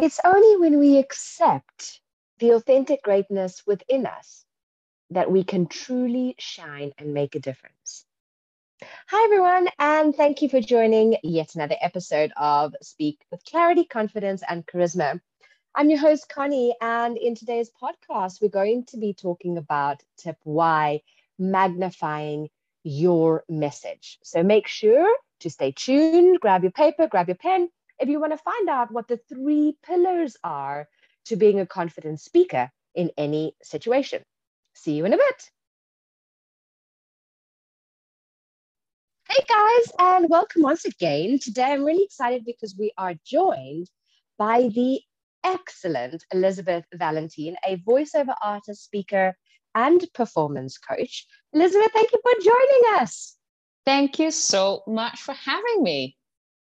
It's only when we accept the authentic greatness within us that we can truly shine and make a difference. Hi, everyone, and thank you for joining yet another episode of Speak with Clarity, Confidence, and Charisma. I'm your host, Connie, and in today's podcast, we're going to be talking about tip Y magnifying your message. So make sure to stay tuned, grab your paper, grab your pen, if you want to find out what the three pillars are to being a confident speaker in any situation. See you in a bit. Hey guys, and welcome once again. Today I'm really excited because we are joined by the excellent Elisabeth Valentine, a voiceover artist, speaker, and performance coach. Elisabeth, thank you for joining us. Thank you so much for having me.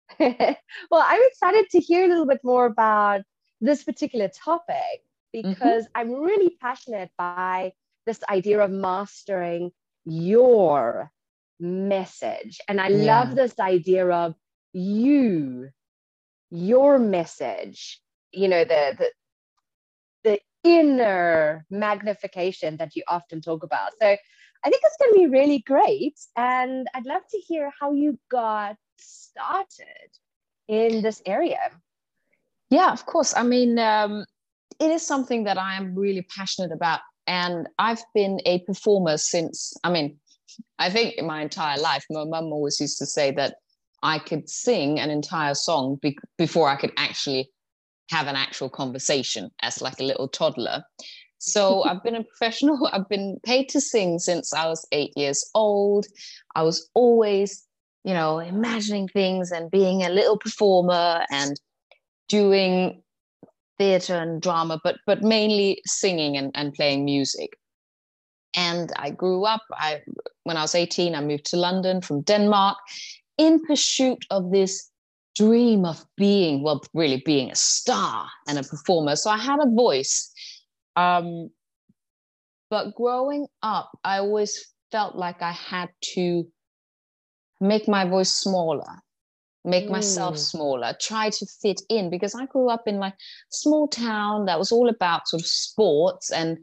well, I'm excited to hear a little bit more about this particular topic mm-hmm. because mm-hmm. I'm really passionate by this idea of mastering your message. And I yeah. love this idea of you, your message, you know, the, the, the inner magnification that you often talk about. So I think it's going to be really great. And I'd love to hear how you got started in this area? Yeah, of course. I mean, um, it is something that I am really passionate about. And I've been a performer since, I mean, I think in my entire life, my mum always used to say that I could sing an entire song be- before I could actually have an actual conversation as like a little toddler. So I've been a professional, I've been paid to sing since I was eight years old. I was always you know, imagining things and being a little performer and doing theater and drama, but but mainly singing and, and playing music. And I grew up, I when I was 18, I moved to London from Denmark in pursuit of this dream of being, well, really being a star and a performer. So I had a voice. Um, but growing up, I always felt like I had to make my voice smaller make mm. myself smaller try to fit in because i grew up in like small town that was all about sort of sports and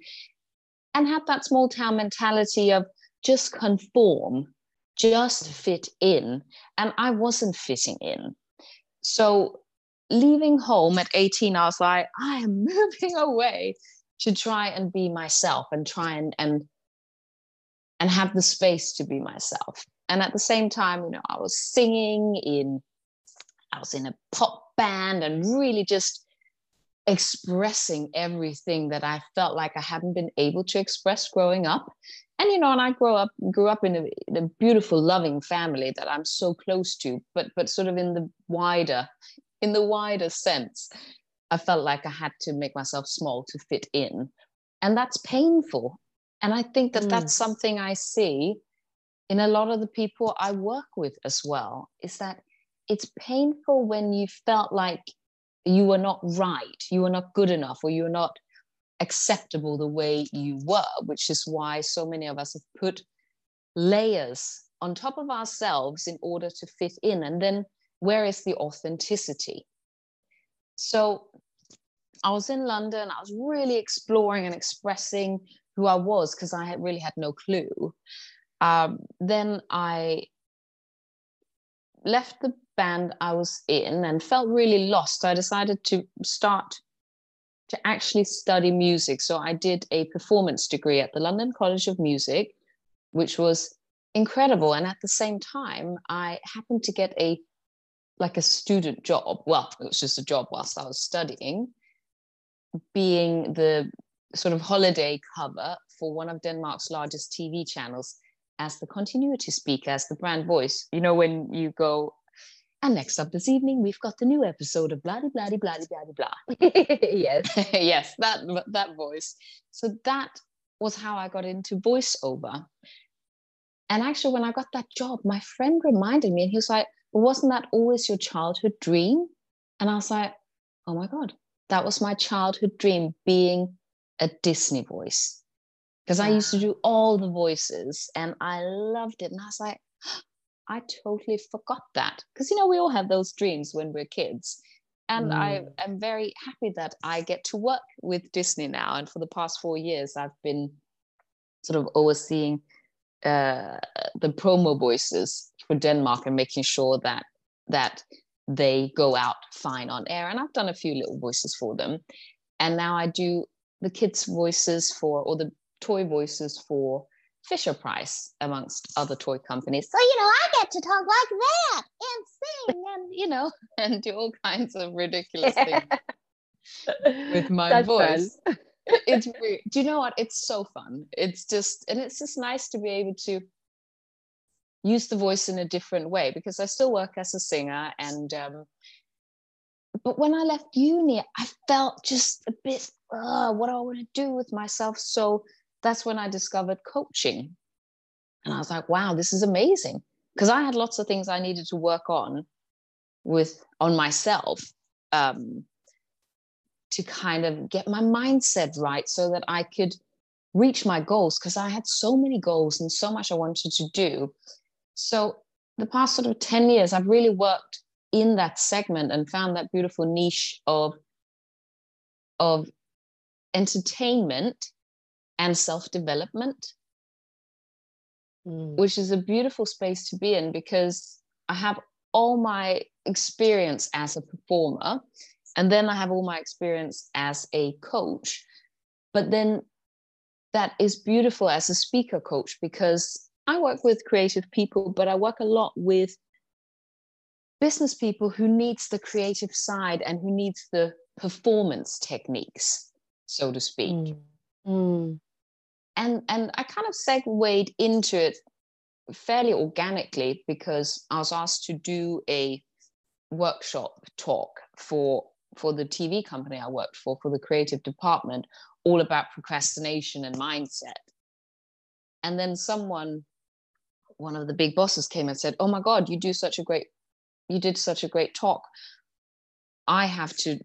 and had that small town mentality of just conform just fit in and i wasn't fitting in. So leaving home at 18 i was like i am moving away to try and be myself and try and and and have the space to be myself and at the same time you know i was singing in i was in a pop band and really just expressing everything that i felt like i hadn't been able to express growing up. And you know and i grew up grew up in a, in a beautiful loving family that i'm so close to but but sort of in the wider in the wider sense i felt like i had to make myself small to fit in. And that's painful. And i think that mm. that's something i see in a lot of the people I work with as well is that it's painful when you felt like you were not right, you were not good enough, or you were not acceptable the way you were, which is why so many of us have put layers on top of ourselves in order to fit in. And then where is the authenticity? So I was in London, I was really exploring and expressing who I was because I had really had no clue um, then I left the band I was in and felt really lost. I decided to start to actually study music. So I did a performance degree at the London College of Music, which was incredible. And at the same time, I happened to get a like a student job. Well, it was just a job whilst I was studying, being the sort of holiday cover for one of Denmark's largest TV channels as the continuity speaker, as the brand voice. You know, when you go, and next up this evening, we've got the new episode of blah, blah, blah, blah, blah, blah. yes. yes, that, that voice. So that was how I got into voiceover. And actually, when I got that job, my friend reminded me, and he was like, Wasn't that always your childhood dream? And I was like, Oh my God, that was my childhood dream being a Disney voice because I used to do all the voices and I loved it. And I was like, I totally forgot that. Because, you know, we all have those dreams when we're kids. and mm. I am very happy that I get to work with Disney now. And for the past four years, I've been sort of overseeing uh, the promo voices for Denmark and making sure that that they go out fine on air. And I've done a few little voices for them. And now I do the kids' voices for, or the toy voices for Fisher Price, amongst other toy companies. So, you know, I get to talk like that and sing and, you know, and do all kinds of ridiculous things with my That's voice. it's weird. do you know what? It's so fun. It's just, and it's just nice to be able to use the voice in a different way because I still work as a singer and um, but when I left uni, I felt just a bit, uh, what do I want to do with myself? So that's when I discovered coaching. And I was like, wow, this is amazing. Because I had lots of things I needed to work on with on myself um, to kind of get my mindset right so that I could reach my goals because I had so many goals and so much I wanted to do. So the past sort of 10 years, I've really worked in that segment and found that beautiful niche of of entertainment and self-development mm. which is a beautiful space to be in because i have all my experience as a performer and then i have all my experience as a coach but then that is beautiful as a speaker coach because i work with creative people but i work a lot with business people who needs the creative side and who needs the performance techniques so to speak mm. Mm. And and i kind of segued into it fairly organically because i was asked to do a workshop talk for for the tv company i worked for for the creative department all about procrastination and mindset and then someone one of the big bosses came and said oh my god you do such a great you did such a great talk. I have to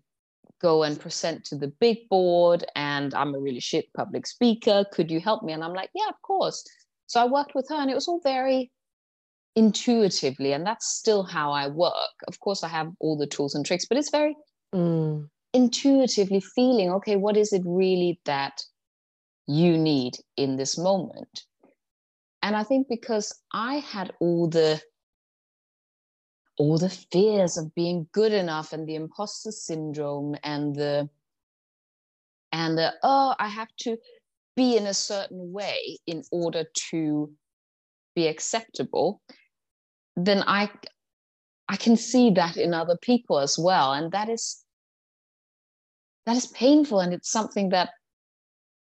go and present to the big board and I'm a really shit public speaker. Could you help me? And I'm like, yeah, of course. So I worked with her and it was all very intuitively. And that's still how I work. Of course, I have all the tools and tricks, but it's very mm. intuitively feeling okay, what is it really that you need in this moment? And I think because I had all the all the fears of being good enough and the imposter syndrome and the and the oh i have to be in a certain way in order to be acceptable then i i can see that in other people as well. And that is that is painful and it's something that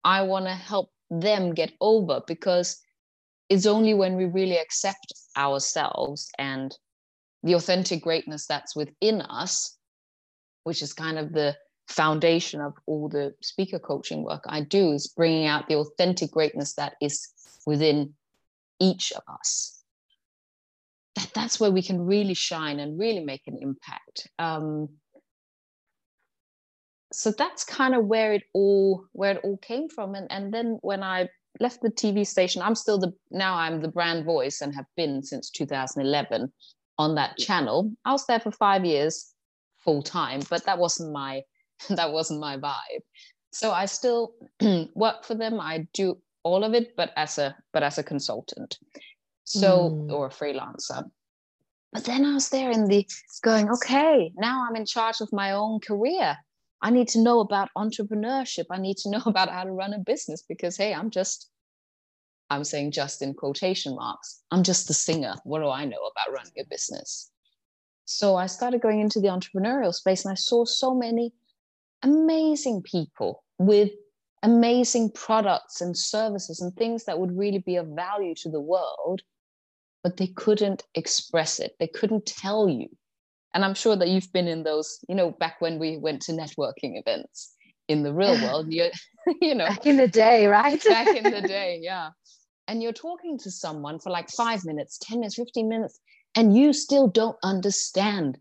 i want to help them get over because it's only when we really accept ourselves and the authentic greatness that's within us, which is kind of the foundation of all the speaker coaching work I do, is bringing out the authentic greatness that is within each of us. That, that's where we can really shine and really make an impact. Um, so that's kind of where it all where it all came from. And and then when I left the TV station, I'm still the now I'm the brand voice and have been since 2011 on that channel. I was there for five years full time, but that wasn't my that wasn't my vibe. So I still work for them. I do all of it, but as a but as a consultant, so mm. or a freelancer. But then I was there in the going, okay, now I'm in charge of my own career. I need to know about entrepreneurship. I need to know about how to run a business because hey, I'm just I'm saying just in quotation marks. I'm just the singer. What do I know about running a business? So I started going into the entrepreneurial space and I saw so many amazing people with amazing products and services and things that would really be of value to the world, but they couldn't express it. They couldn't tell you. And I'm sure that you've been in those, you know, back when we went to networking events in the real world, you, you know. Back in the day, right? back in the day, yeah and you're talking to someone for like five minutes, 10 minutes, 15 minutes, and you still don't understand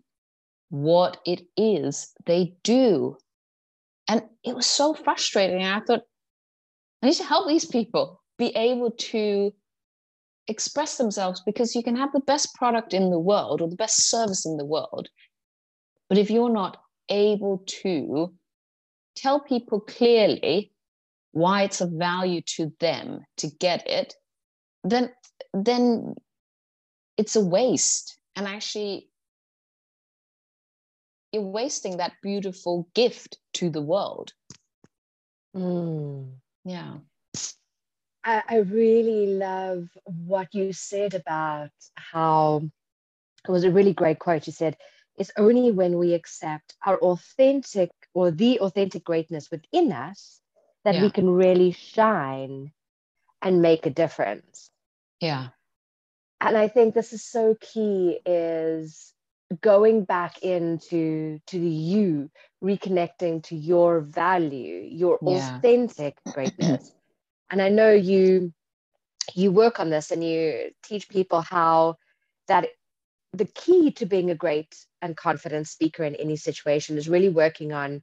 what it is they do. And it was so frustrating. And I thought, I need to help these people be able to express themselves because you can have the best product in the world or the best service in the world. But if you're not able to tell people clearly why it's of value to them to get it, then then it's a waste. And actually, you're wasting that beautiful gift to the world. Mm. Yeah. I, I really love what you said about how it was a really great quote. You said, It's only when we accept our authentic or the authentic greatness within us that yeah. we can really shine and make a difference. Yeah. And I think this is so key is going back into to the you reconnecting to your value your yeah. authentic greatness and i know you you work on this and you teach people how that the key to being a great and confident speaker in any situation is really working on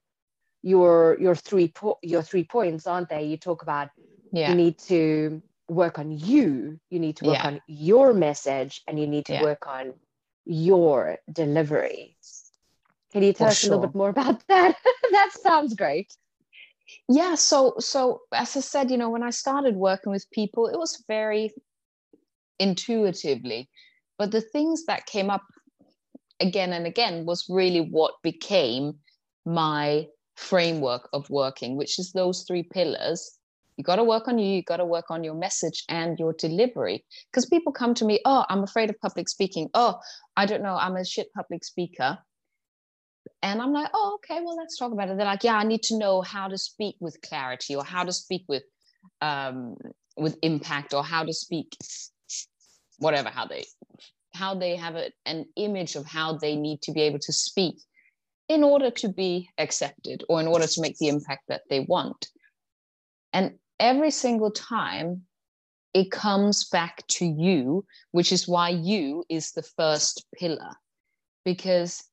your your three po- your three points aren't they you talk about yeah. you need to work on you you need to work yeah. on your message and you need to yeah. work on your delivery can you tell For us sure. a little bit more about that that sounds great yeah so so as i said you know when i started working with people it was very intuitively but the things that came up again and again was really what became my framework of working which is those three pillars. You got to work on you you got to work on your message and your delivery. Because people come to me oh i'm afraid of public speaking. Oh i don't know i'm a shit public speaker. And I'm like, oh, okay, well, let's talk about it. They're like, yeah, I need to know how to speak with clarity or how to speak with um, with impact or how to speak whatever how they how they have a, an image of how they need to be able to speak in order to be accepted or in order to make the impact that they want and every single time it comes back to you which is why you is the first pillar because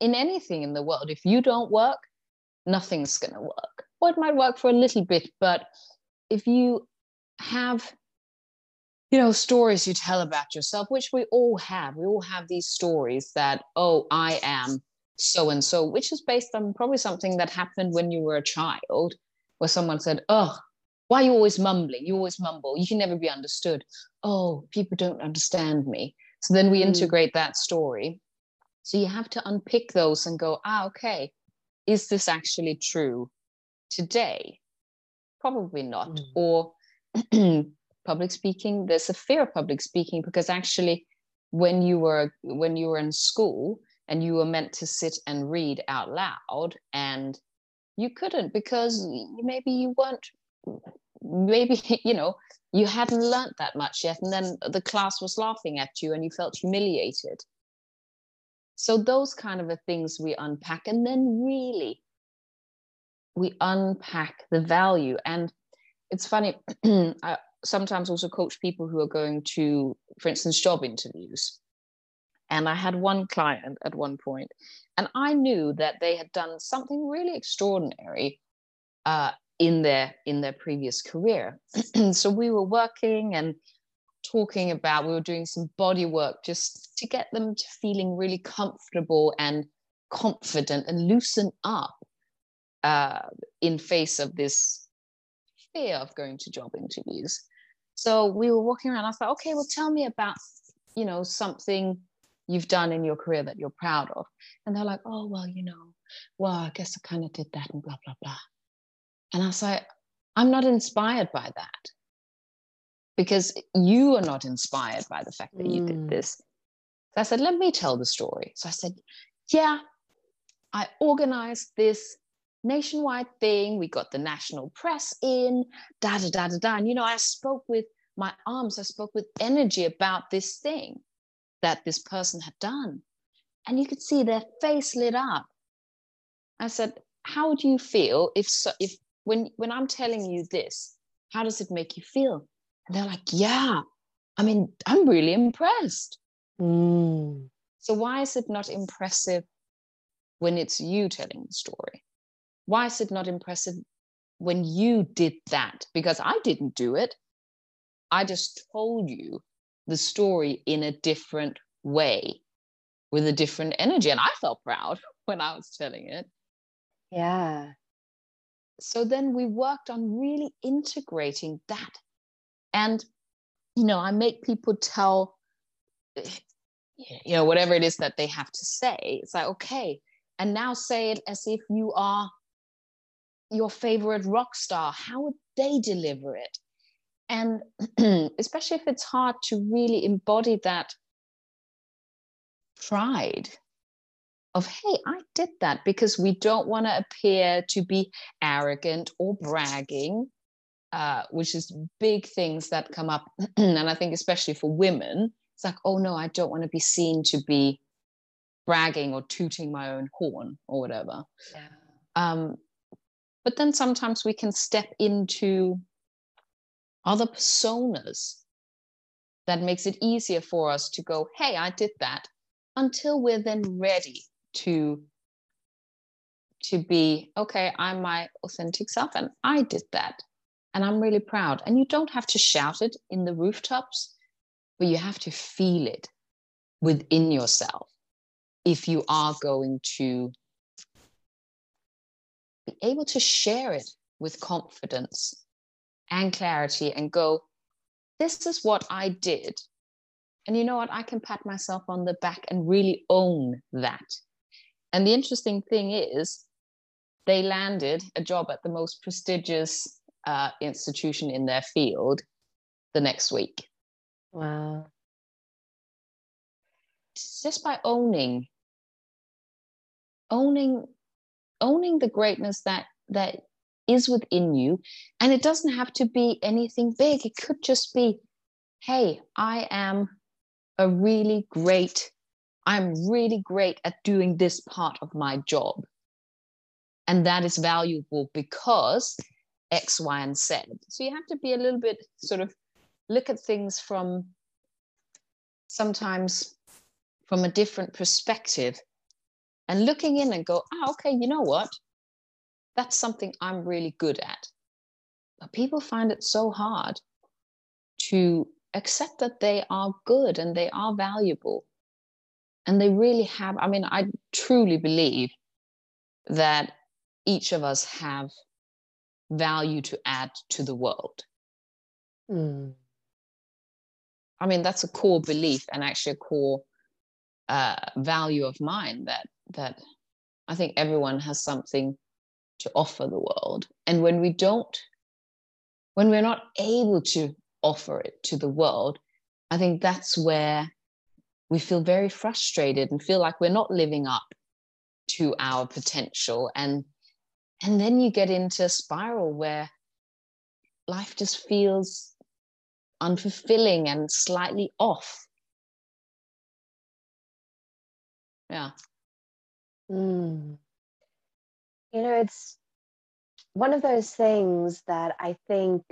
in anything in the world. If you don't work, nothing's going to work. Well, it might work for a little bit, but if you have, you know, stories you tell about yourself, which we all have, we all have these stories that, oh, I am so and so, which is based on probably something that happened when you were a child, where someone said, oh, why are you always mumbling? You always mumble. You can never be understood. Oh, people don't understand me. So then we mm. integrate that story so you have to unpick those and go, ah, okay, is this actually true today? Probably not. Mm. Or public speaking, there's a fear of public speaking because actually when you were when you were in school and you were meant to sit and read out loud and you couldn't because maybe you weren't maybe you know you hadn't learned that much yet and then the class was laughing at you and you felt humiliated. So those kind of things we unpack and then really we unpack the value. And it's funny i sometimes also coach people who are going to for instance job interviews and i had one client at one point and i knew that they had done something really extraordinary uh, in their in their previous career so we were working and talking about, we were doing some body work just to get them to feeling really comfortable and confident and loosen up uh, in face of this fear of going to job interviews. So we were walking around. I thought, okay, well, tell me about, you know, something you've done in your career that you're proud of. And they're like, oh, well, you know, well, I guess I kind of did that and blah, blah, blah. And I was like, I'm not inspired by that because you are not inspired by the fact that mm. you did mm. this. So I said, let me tell the story. So I said, yeah, I organized this nationwide thing. We got the national press in, da da da da da. And you know, I spoke with my arms, I spoke with energy about this thing that this person had done. And you could see their face lit up. I said, how would you feel if so, if when when I'm telling you this, how does it make you feel? And they're like, yeah, I mean, I'm really impressed. Mm. So why is it not impressive when it's you telling the story? Why is it not impressive when you did that? Because I didn't do it. I just told you the story in a different way with a different energy. And I felt proud. when I was telling it. Yeah. So then we worked on really integrating that. And, you know, I make people tell, you know, whatever it is that they have to say. It's like, okay, and now say it as if you are your favorite rock star. How would they deliver it? And especially if it's hard to really embody that pride of, hey, I did that because we don't want to appear to be arrogant or bragging, uh, which is big things that come up. and I think, especially for women, it's like, oh no, I don't want to be seen to be bragging or tooting my own horn or whatever. Yeah. Um, but then sometimes we can step into other personas that makes it easier for us to go, hey, I did that, until we're then ready to to be okay i'm my authentic self and i did that and i'm really proud. And you don't have to shout it in the rooftops but you have to feel it within yourself if you are going to be able to share it with confidence and clarity and go this is what i did and you know what i can pat myself on the back and really own that and the interesting thing is, they landed a job at the most prestigious uh, institution in their field the next week. Wow. Just by owning, owning, owning the greatness that that is within you, and it doesn't have to be anything big. It could just be, hey, I am a really great I'm really great at doing this part of my job. And that is valuable because X, Y, and Z. So you have to be a little bit sort of look at things from sometimes from a different perspective and looking in and go, oh, okay, you know what? That's something I'm really good at. But people find it so hard to accept that they are good and they are valuable and they really have i mean i truly believe that each of us have value to add to the world mm. i mean that's a core belief and actually a core uh, value of mine that that i think everyone has something to offer the world. And when we don't when we're not able to offer it to the world i think that's where we feel very frustrated and feel like we're not living up to our potential. And and then you get into a spiral where life just feels unfulfilling and slightly off. Yeah. Mm. You know it's one of those things that i think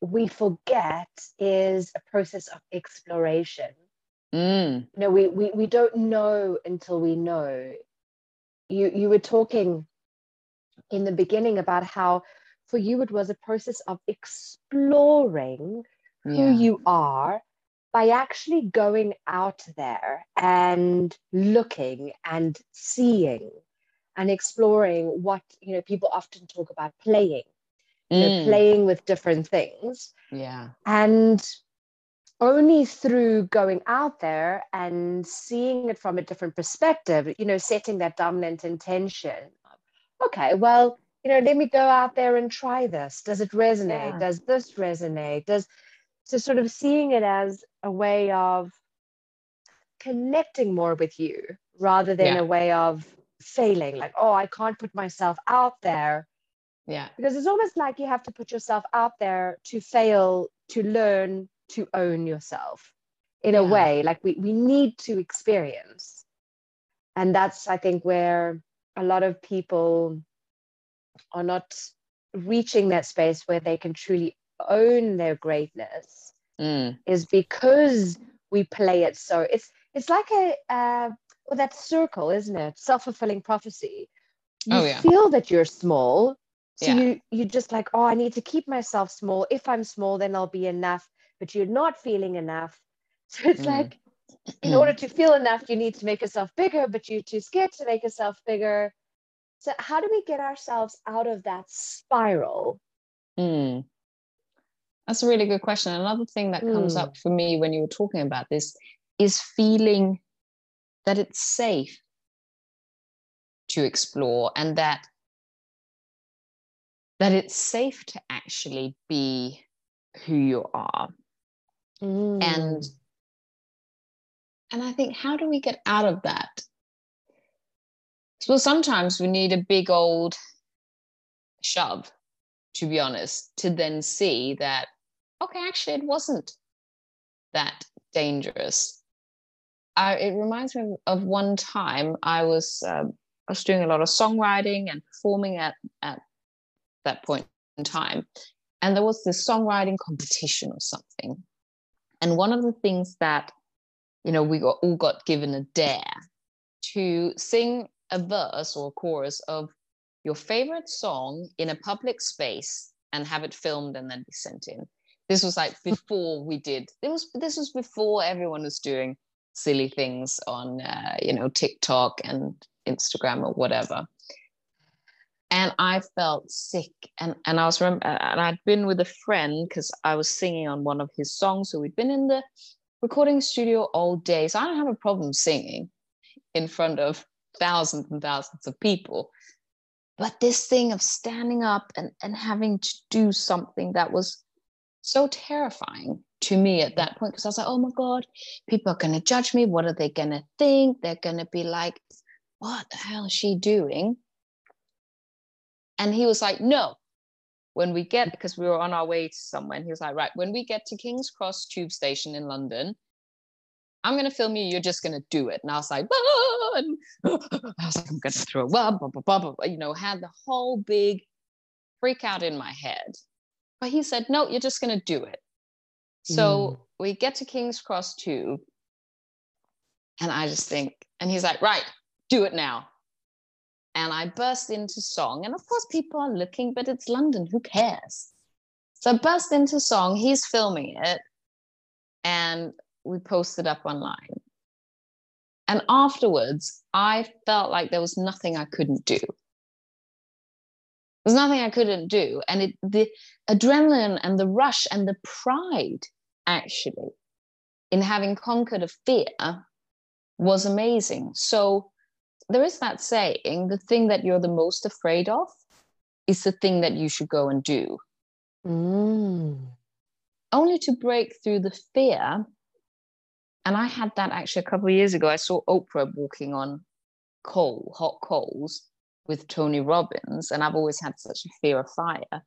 we forget is a process of exploration Mm. You know, we, we we don't know until we know. You you were talking in the beginning about how for you it was a process of exploring yeah. who you are by actually going out there and looking and seeing and exploring what you know people often talk about playing you mm. know playing with different things yeah and only through going out there and seeing it from a different perspective, you know, setting that dominant intention. Okay, well, you know, let me go out there and try this. Does it resonate? Yeah. Does this resonate? Does so sort of seeing it as a way of connecting more with you rather than yeah. a way of failing, like, oh, I can't put myself out there. Yeah. Because it's almost like you have to put yourself out there to fail, to learn, to own yourself in yeah. a way like we, we need to experience and that's i think where a lot of people are not reaching that space where they can truly own their greatness mm. is because we play it so it's it's like a uh, well, that circle isn't it self-fulfilling prophecy you oh, yeah. feel that you're small so yeah. you you just like oh i need to keep myself small if i'm small then i'll be enough but you're not feeling enough. So it's mm. like in order to feel enough, you need to make yourself bigger, but you're too scared to make yourself bigger. So, how do we get ourselves out of that spiral? Mm. That's a really good question. Another thing that comes mm. up for me when you were talking about this is feeling that it's safe to explore and that that it's safe to actually be who you are. Mm. and and i think how do we get out of that? Well sometimes we need a big old shove to be honest to then see that okay actually it wasn't that dangerous I, it reminds me of one time i was um, i was doing a lot of songwriting and performing at at that point in time. And there was this songwriting competition or something. And one of the things that you know we got, all got given a dare to sing a verse or a chorus of your favorite song in a public space and have it filmed and then be sent in. This was like before we did it was this was before everyone was doing silly things on uh, you know tiktok and instagram or whatever and I felt sick. And and I was and I'd been with a friend because I was singing on one of his songs. So we'd been in the recording studio all day. So I don't have a problem singing in front of thousands and thousands of people. But this thing of standing up and, and having to do something that was so terrifying to me at that point, because I was like, oh my God, people are going to judge me. What are they going to think? They're going to be like, what the hell is she doing? And he was like, no, when we get, because we were on our way to somewhere, and he was like, right, when we get to King's Cross Tube Station in London, I'm going to film you. You're just going to do it. And I was like, and I was like, I'm going to throw up, blah, blah, blah, blah, you know, had the whole big freak out in my head. But he said, no, you're just going to do it. So mm. we get to King's Cross Tube. And I just think, and he's like, right, do it now and I burst into song. And of course, people are looking, but it's London, who cares? So I burst into song, he's filming it, and we posted up online. And afterwards, I felt like there was nothing I couldn't do. There's nothing I couldn't do. And it, the adrenaline and the rush and the pride, actually, in having conquered a fear was amazing. So there is that saying the thing that you're the most afraid of is the thing that you should go and do. Mm. Only to break through the fear. And I had that actually a couple of years ago. I saw Oprah walking on coal, hot coals with Tony Robbins. And I've always had such a fear of fire.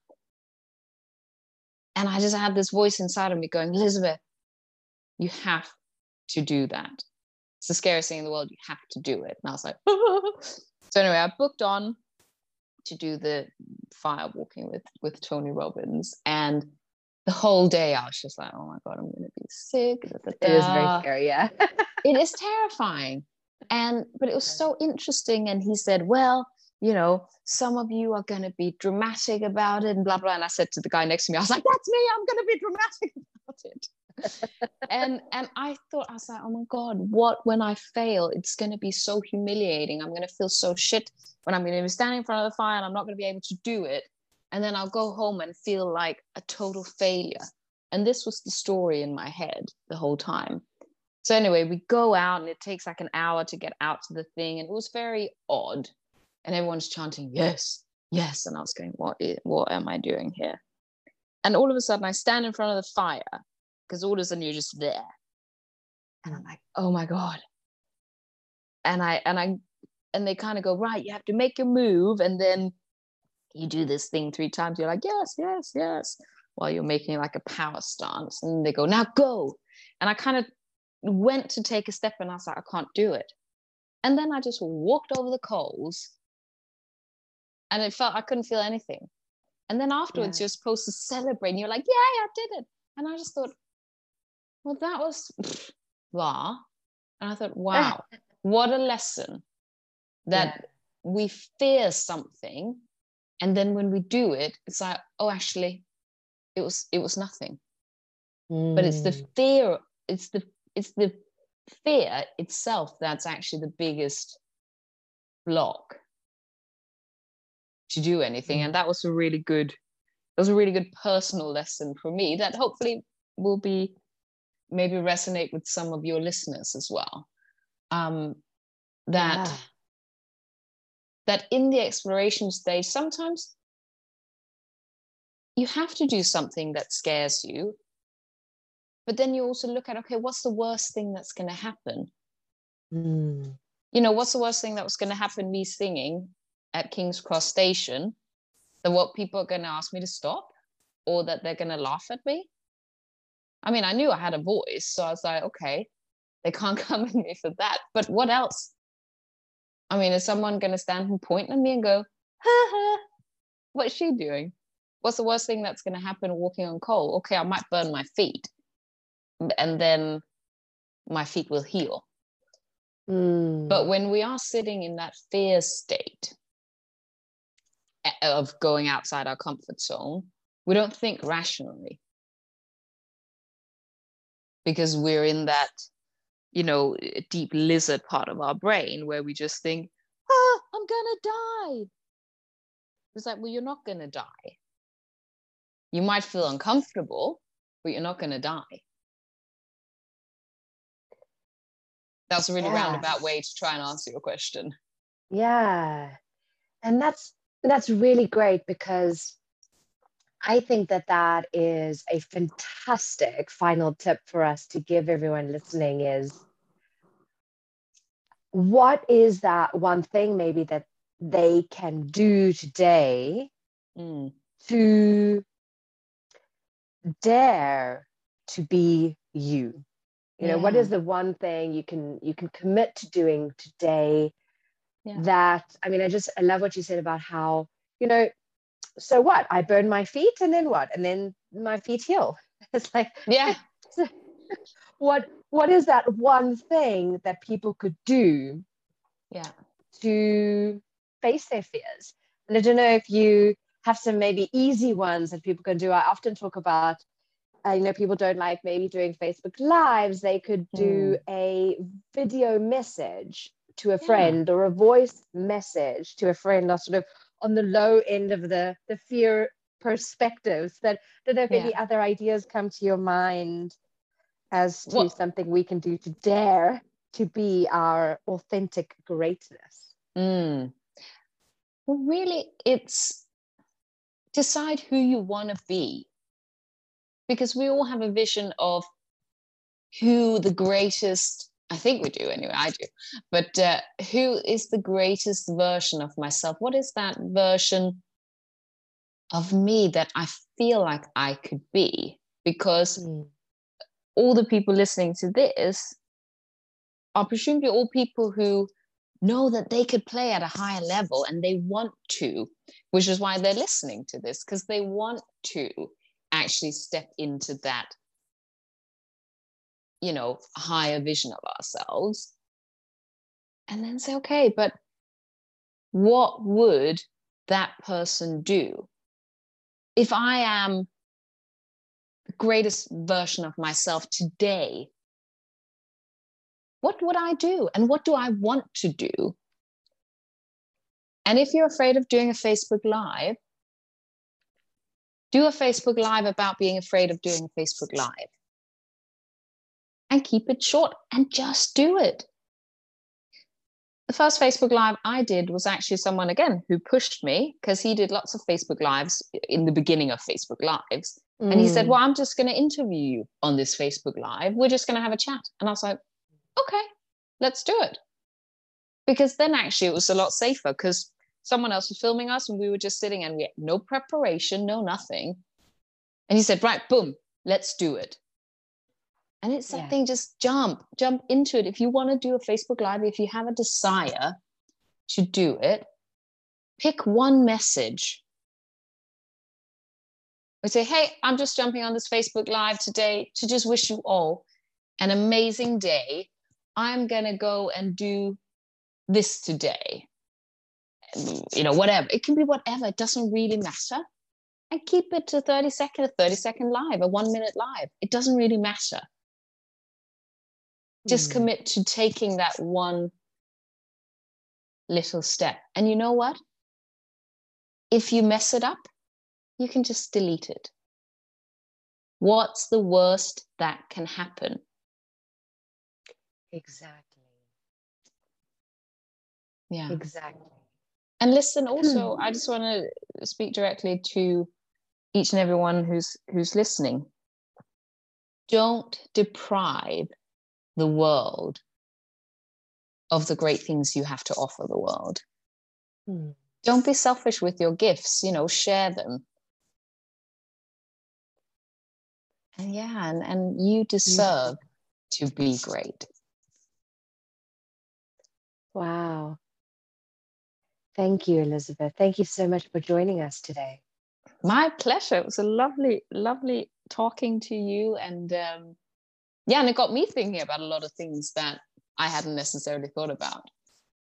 And I just had this voice inside of me going, Elisabeth, you have to do that it's the scariest thing in the world. You have to do it. And I was like, so anyway, I booked on to do the fire walking with with Tony Robbins, and the whole day I was just like, oh my god, I'm gonna be sick. It is very scary, yeah. it is terrifying, and but it was so interesting. And he said, well, you know, some of you are gonna be dramatic about it, and blah blah. And I said to the guy next to me, I was like, that's me. I'm gonna be dramatic about it and and I thought I was like, oh my god, what when I fail? It's going to be so humiliating. I'm going to feel so shit when I'm going to be standing in front of the fire and I'm not going to be able to do it. And then I'll go home and feel like a total failure. And this was the story in my head the whole time. So anyway, we go out and it takes like an hour to get out to the thing, and it was very odd. And everyone's chanting, "Yes, yes," and I was going, "What? Is, what am I doing here?" And all of a sudden, I stand in front of the fire because all of a sudden you're just there. And I'm like, oh my God. And I and I and they kind of go, right, you have to make your move. And then you do this thing three times. You're like, yes, yes, yes. While you're making like a power stance. And they go, now go. And I kind of went to take a step and I was like, I can't do it. And then I just walked over the coals and it felt I couldn't feel anything. And then afterwards, yeah. you're supposed to celebrate and you're like, yeah, I did it. And I just thought, well, that was blah. And I thought, wow, what a lesson that yeah. we fear something. And then when we do it, it's like, oh, actually, it was it was nothing. Mm. But it's the mm. fear, it's the it's the fear itself that's actually the biggest block to do anything. And that was a really good, it was a really good personal lesson for me that hopefully will be maybe resonate with some of your listeners as well. Um, that yeah. that in the exploration stage, sometimes you have to do something that scares you but then you also look at okay what's the worst thing that's going to happen mm. you know what's the worst thing that was going to happen me singing at king's cross station that what people are going to ask me to stop or that they're going to laugh at me i mean i knew i had a voice so i was like okay they can't come at me for that but what else i mean is someone going to stand and point at me and go ha ha what's she doing what's the worst thing that's going to happen walking on coal okay i might burn my feet and then my feet will heal. Mm. But when we are sitting in that fear state of going outside our comfort zone, we don't think rationally because we're in that, you know, deep lizard part of our brain where we just think, oh, I'm gonna die. It's like, well, you're not gonna die. You might feel uncomfortable, but you're not gonna die. That's a really yeah. roundabout way to try and answer your question. Yeah. And that's that's really great because I think that that is a fantastic final tip for us to give everyone listening is what is that one thing maybe that they can do today mm. to dare to be you you know yeah. what is the one thing you can you can commit to doing today yeah. that i mean i just i love what you said about how you know so what? I burn my feet and then what? And then my feet heal. It's like yeah. what what is that one thing that people could do yeah. to face their fears? And i don't know if you have some maybe easy ones that people can do. I often talk about I know people don't like maybe doing Facebook Lives. They could do mm. a video message to a friend yeah. or a voice message to a friend or sort of on the low end of the, the fear perspectives. But do there any other ideas come to your mind as to something we can do to dare to be our authentic greatness? Mm. Well, really, it's decide who you want to be because we all have a vision of who the greatest I think we do anyway, I do. But uh, who is the greatest version of myself? What is that version of me that I feel like I could be? Because mm. all the people listening to this are presumably all people who know that they could play at a higher level and they want to, which is why they're listening to this, because they want to actually step into that you know higher vision of ourselves and then say okay but what would that person do? If i am the greatest version of myself today what would i do? And what do i want to do? And if you're afraid of doing a facebook live do a Facebook Live about being afraid of doing a Facebook Live. And keep it short and just do it. The first Facebook Live I did was actually someone, again, who pushed me because he did lots of Facebook Lives in the beginning of Facebook Lives. Mm. And he said, mm. Well, I'm just going to interview you on this Facebook Live. We're just going to have a chat. And I was like, Okay, let's do it. Because then actually it was a lot safer because someone else was filming us and we were just sitting and we had no preparation, no nothing. And he said, right, boom, let's do it. And it's something yeah. just jump, jump into it. If you want to do a Facebook Live, if you have a desire to do it, pick one message. We say, hey, I'm just jumping on this Facebook Live today to just wish you all an amazing day. I'm going to go and do this today you know, whatever. It can be whatever. It doesn't really matter. And keep it to 30 second, a 30 second live, a one minute live. It doesn't really matter. Just mm. commit to taking that one little step. And you know what? If you mess it up, you can just delete it. What's the worst that can happen? Exactly. Yeah. Exactly. And listen, also, I just want to speak directly to each and everyone who's who's listening. Don't deprive the world of the great things you have to offer the world. Hmm. Don't be selfish with your gifts, you know, share them. And yeah, and, and you deserve to be great. Wow. Thank you, Elisabeth. Thank you so much for joining us today. My pleasure. It was a lovely, lovely talking to you. And um, yeah, and it got me thinking about a lot of things that I hadn't necessarily thought about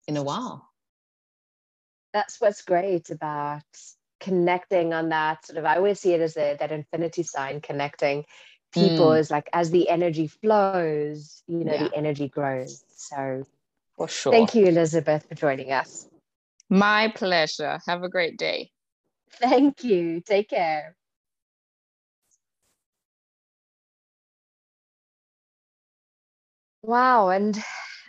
in a while. That's what's great about connecting on that sort of I always see it as a, that infinity sign connecting people mm. is like as the energy flows, you know, yeah. the energy grows. So for sure. Thank you, Elisabeth, for joining us. My pleasure. Have a great day. Thank you. Take care. Wow. And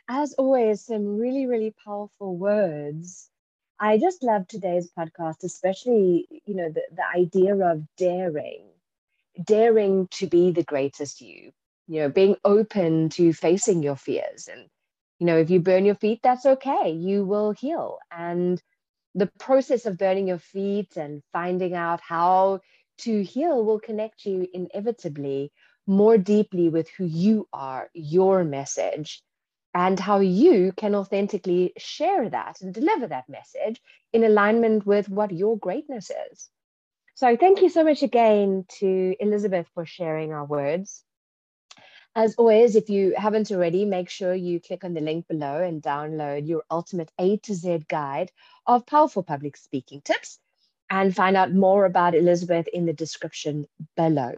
as always, some really, really powerful words. I just love today's podcast, especially, you know, the, the idea of daring, daring to be the greatest you, you know, being open to facing your fears. And, you know, if you burn your feet, that's okay. You will heal. And the process of burning your feet and finding out how to heal will connect you inevitably more deeply with who you are, your message, and how you can authentically share that and deliver that message in alignment with what your greatness is. So, thank you so much again to Elisabeth for sharing our words. As always, if you haven't already, make sure you click on the link below and download your ultimate A to Z guide of powerful public speaking tips and find out more about Elisabeth in the description below.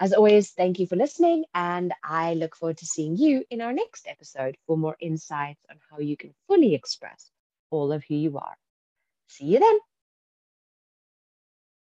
As always, thank you for listening, and I look forward to seeing you in our next episode for more insights on how you can fully express all of who you are. See you then.